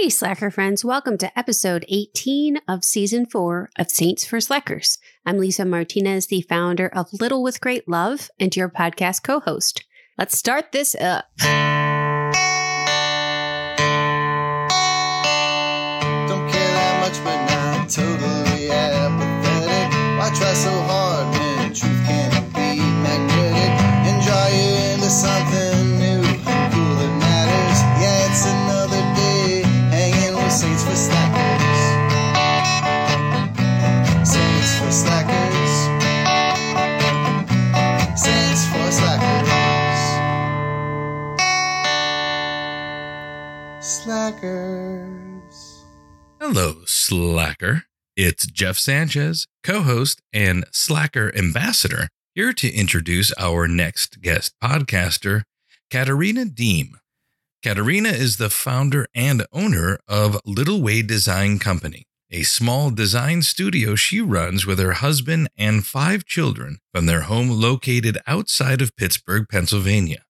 Hey, Slacker friends, welcome to episode 18 of season four of Saints for Slackers. I'm Lisa Martinez, the founder of Little with Great Love and your podcast co host. Let's start this up. Don't care that much, but not totally apathetic. Why try so hard Slackers. Hello, Slacker. It's Jeff Sanchez, co host and Slacker ambassador, here to introduce our next guest podcaster, Katerina Deem. Katerina is the founder and owner of Little Way Design Company, a small design studio she runs with her husband and five children from their home located outside of Pittsburgh, Pennsylvania.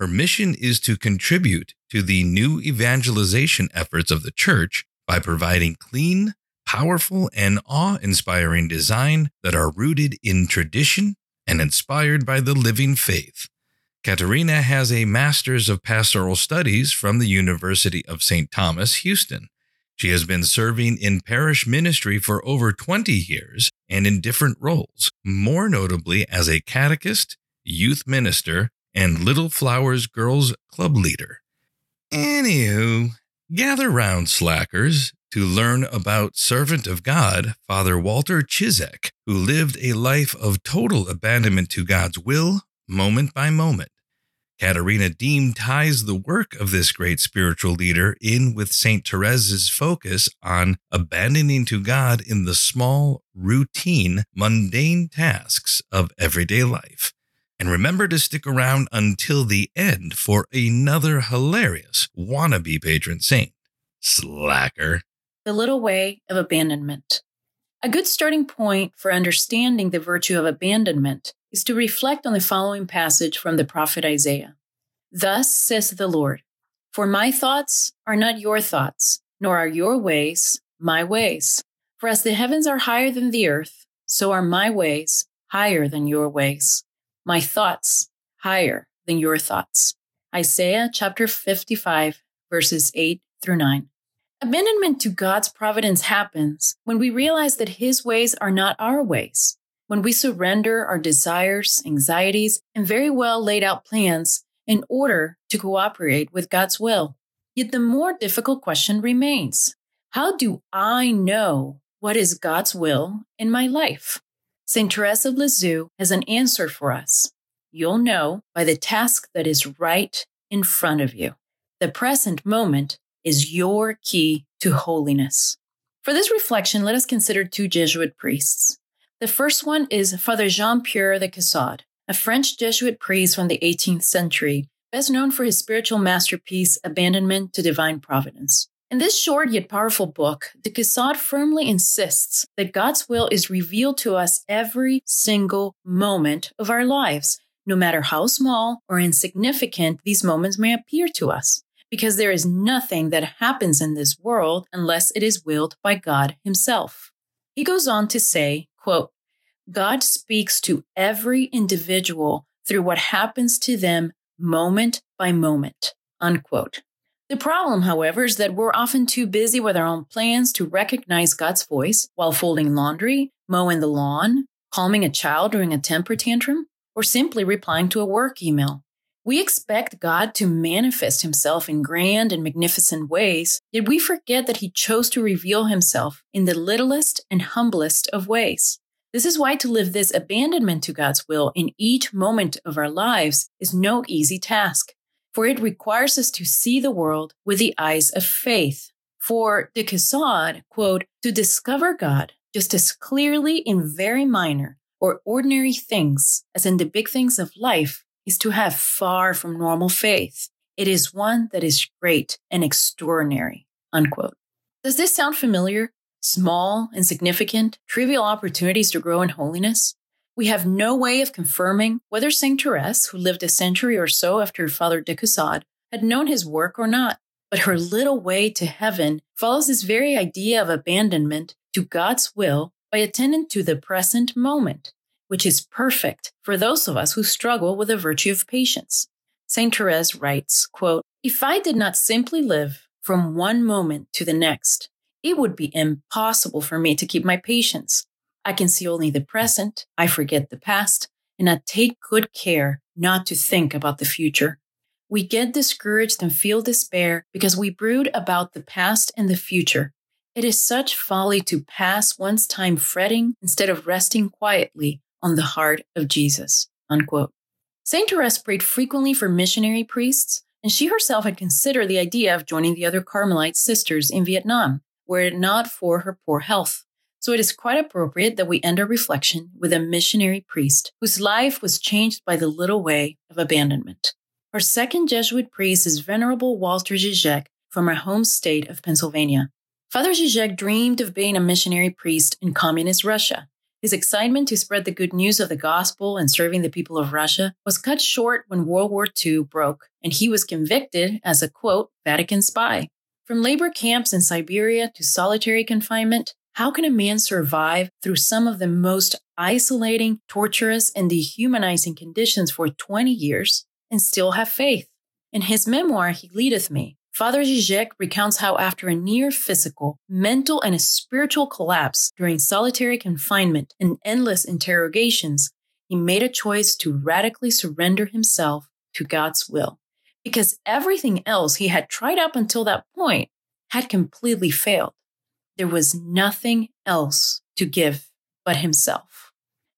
Her mission is to contribute to the new evangelization efforts of the church by providing clean, powerful, and awe inspiring design that are rooted in tradition and inspired by the living faith. Katerina has a Master's of Pastoral Studies from the University of St. Thomas, Houston. She has been serving in parish ministry for over 20 years and in different roles, more notably as a catechist, youth minister, and Little Flowers Girls Club leader. Anywho, gather round, slackers, to learn about servant of God, Father Walter Ciszek, who lived a life of total abandonment to God's will, moment by moment. Katerina Deem ties the work of this great spiritual leader in with St. Therese's focus on abandoning to God in the small, routine, mundane tasks of everyday life. And remember to stick around until the end for another hilarious wannabe patron saint. Slacker. The Little Way of Abandonment. A good starting point for understanding the virtue of abandonment is to reflect on the following passage from the prophet Isaiah. Thus says the Lord, For my thoughts are not your thoughts, nor are your ways my ways. For as the heavens are higher than the earth, so are my ways higher than your ways, my thoughts higher than your thoughts. Isaiah chapter 55, verses 8 through 9. Abandonment to God's providence happens when we realize that His ways are not our ways, when we surrender our desires, anxieties, and very well laid out plans in order to cooperate with God's will. Yet the more difficult question remains How do I know what is God's will in my life? St. Therese of Lisieux has an answer for us. You'll know by the task that is right in front of you. The present moment is your key to holiness. For this reflection, let us consider two Jesuit priests. The first one is Father Jean Pierre de Caussade, a French Jesuit priest from the 18th century, best known for his spiritual masterpiece, Abandonment to Divine Providence. In this short yet powerful book, de Caussade firmly insists that God's will is revealed to us every single moment of our lives, no matter how small or insignificant these moments may appear to us because there is nothing that happens in this world unless it is willed by God himself. He goes on to say, quote, God speaks to every individual through what happens to them moment by moment, unquote. The problem, however, is that we're often too busy with our own plans to recognize God's voice while folding laundry, mowing the lawn, calming a child during a temper tantrum, or simply replying to a work email. We expect God to manifest himself in grand and magnificent ways, yet we forget that he chose to reveal himself in the littlest and humblest of ways. This is why to live this abandonment to God's will in each moment of our lives is no easy task, for it requires us to see the world with the eyes of faith. For de Caussade, quote, to discover God just as clearly in very minor or ordinary things as in the big things of life is to have far from normal faith. It is one that is great and extraordinary. Unquote. Does this sound familiar? Small, insignificant, trivial opportunities to grow in holiness? We have no way of confirming whether Saint Therese, who lived a century or so after Father de Caussade, had known his work or not. But her little way to heaven follows this very idea of abandonment to God's will by attending to the present moment, which is perfect for those of us who struggle with the virtue of patience. St. Therese writes, quote, If I did not simply live from one moment to the next, it would be impossible for me to keep my patience. I can see only the present, I forget the past, and I take good care not to think about the future. We get discouraged and feel despair because we brood about the past and the future. It is such folly to pass one's time fretting instead of resting quietly on the heart of Jesus. Unquote. Saint Therese prayed frequently for missionary priests, and she herself had considered the idea of joining the other Carmelite sisters in Vietnam, were it not for her poor health. So it is quite appropriate that we end our reflection with a missionary priest whose life was changed by the little way of abandonment. Our second Jesuit priest is Venerable Walter Ciszek from our home state of Pennsylvania. Father Ciszek dreamed of being a missionary priest in communist Russia. His excitement to spread the good news of the gospel and serving the people of Russia was cut short when World War II broke, and he was convicted as a quote, Vatican spy. From labor camps in Siberia to solitary confinement, how can a man survive through some of the most isolating, torturous, and dehumanizing conditions for 20 years and still have faith? In his memoir, He Leadeth Me, Father Ciszek recounts how, after a near physical, mental, and a spiritual collapse during solitary confinement and endless interrogations, he made a choice to radically surrender himself to God's will. Because everything else he had tried up until that point had completely failed. There was nothing else to give but himself.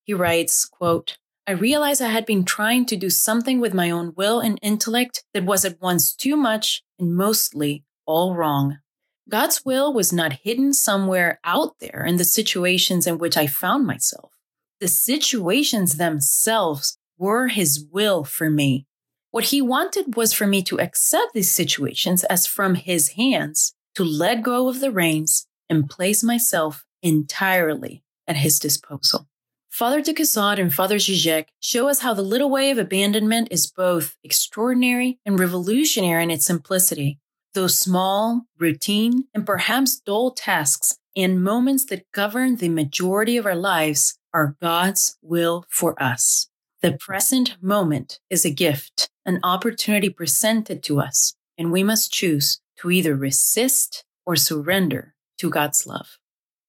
He writes, quote, I realized I had been trying to do something with my own will and intellect that was at once too much and mostly all wrong. God's will was not hidden somewhere out there in the situations in which I found myself. The situations themselves were His will for me. What He wanted was for me to accept these situations as from His hands, to let go of the reins and place myself entirely at His disposal. Father de Caussade and Father Ciszek show us how the little way of abandonment is both extraordinary and revolutionary in its simplicity. Those small, routine, and perhaps dull tasks and moments that govern the majority of our lives are God's will for us. The present moment is a gift, an opportunity presented to us, and we must choose to either resist or surrender to God's love.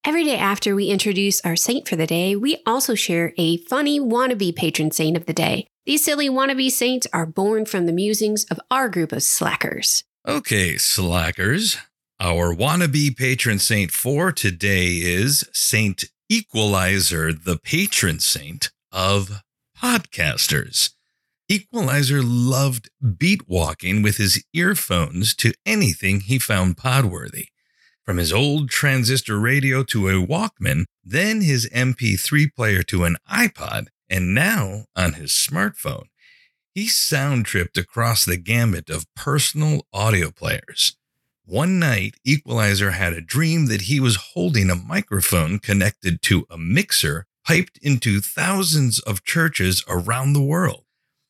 Every day after we introduce our saint for the day, we also share a funny wannabe patron saint of the day. These silly wannabe saints are born from the musings of our group of slackers. Okay, slackers. Our wannabe patron saint for today is Saint Equalizer, the patron saint of podcasters. Equalizer loved beat walking with his earphones to anything he found podworthy from his old transistor radio to a Walkman, then his MP3 player to an iPod, and now on his smartphone. He sound tripped across the gamut of personal audio players. One night, Equalizer had a dream that he was holding a microphone connected to a mixer piped into thousands of churches around the world.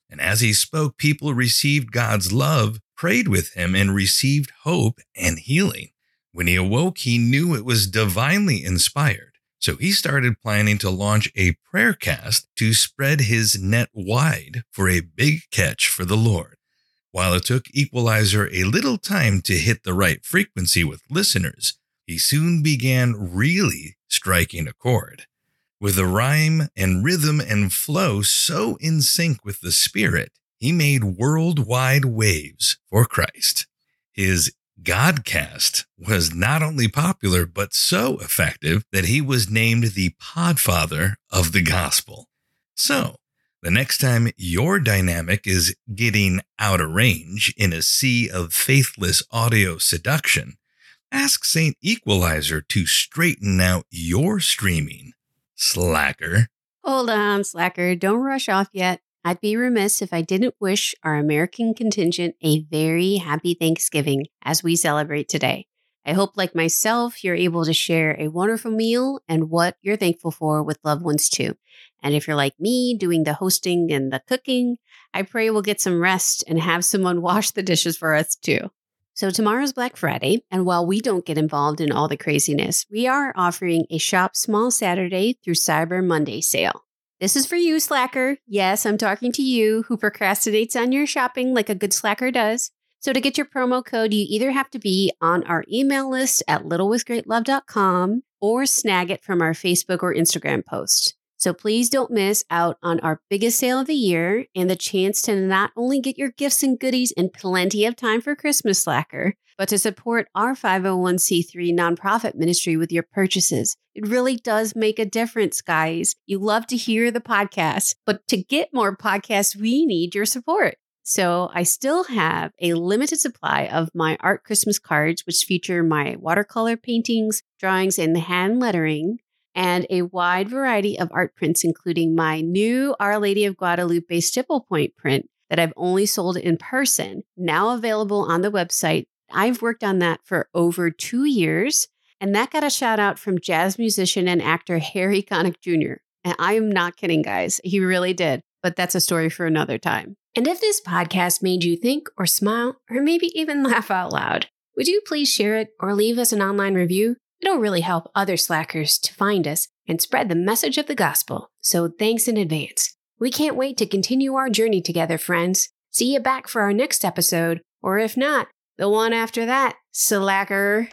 And as he spoke, people received God's love, prayed with him, and received hope and healing. When he awoke, he knew it was divinely inspired. So he started planning to launch a prayer cast to spread his net wide for a big catch for the Lord. While it took Equalizer a little time to hit the right frequency with listeners, he soon began really striking a chord. With the rhyme and rhythm and flow so in sync with the Spirit, he made worldwide waves for Christ. His Godcast was not only popular, but so effective that he was named the podfather of the gospel. So, the next time your dynamic is getting out of range in a sea of faithless audio seduction, ask Saint Equalizer to straighten out your streaming. Slacker. Hold on, Slacker. Don't rush off yet. I'd be remiss if I didn't wish our American contingent a very happy Thanksgiving as we celebrate today. I hope, like myself, you're able to share a wonderful meal and what you're thankful for with loved ones too. And if you're like me, doing the hosting and the cooking, I pray we'll get some rest and have someone wash the dishes for us too. So, tomorrow's Black Friday, and while we don't get involved in all the craziness, we are offering a Shop Small Saturday through Cyber Monday sale. This is for you, Slacker. Yes, I'm talking to you who procrastinates on your shopping like a good Slacker does. So, to get your promo code, you either have to be on our email list at littlewithgreatlove.com or snag it from our Facebook or Instagram post. So please don't miss out on our biggest sale of the year and the chance to not only get your gifts and goodies in plenty of time for Christmas Slacker, but to support our 501c3 nonprofit ministry with your purchases. It really does make a difference, guys. You love to hear the podcast, but to get more podcasts, we need your support. So I still have a limited supply of my art Christmas cards, which feature my watercolor paintings, drawings, and hand lettering and a wide variety of art prints, including my new Our Lady of Guadalupe stipple point print that I've only sold in person, now available on the website. I've worked on that for over two years, and that got a shout out from jazz musician and actor Harry Connick Jr. And I am not kidding, guys. He really did, but that's a story for another time. And if this podcast made you think or smile or maybe even laugh out loud, would you please share it or leave us an online review? It'll really help other slackers to find us and spread the message of the gospel. So thanks in advance. We can't wait to continue our journey together, friends. See you back for our next episode, or if not, the one after that, slacker.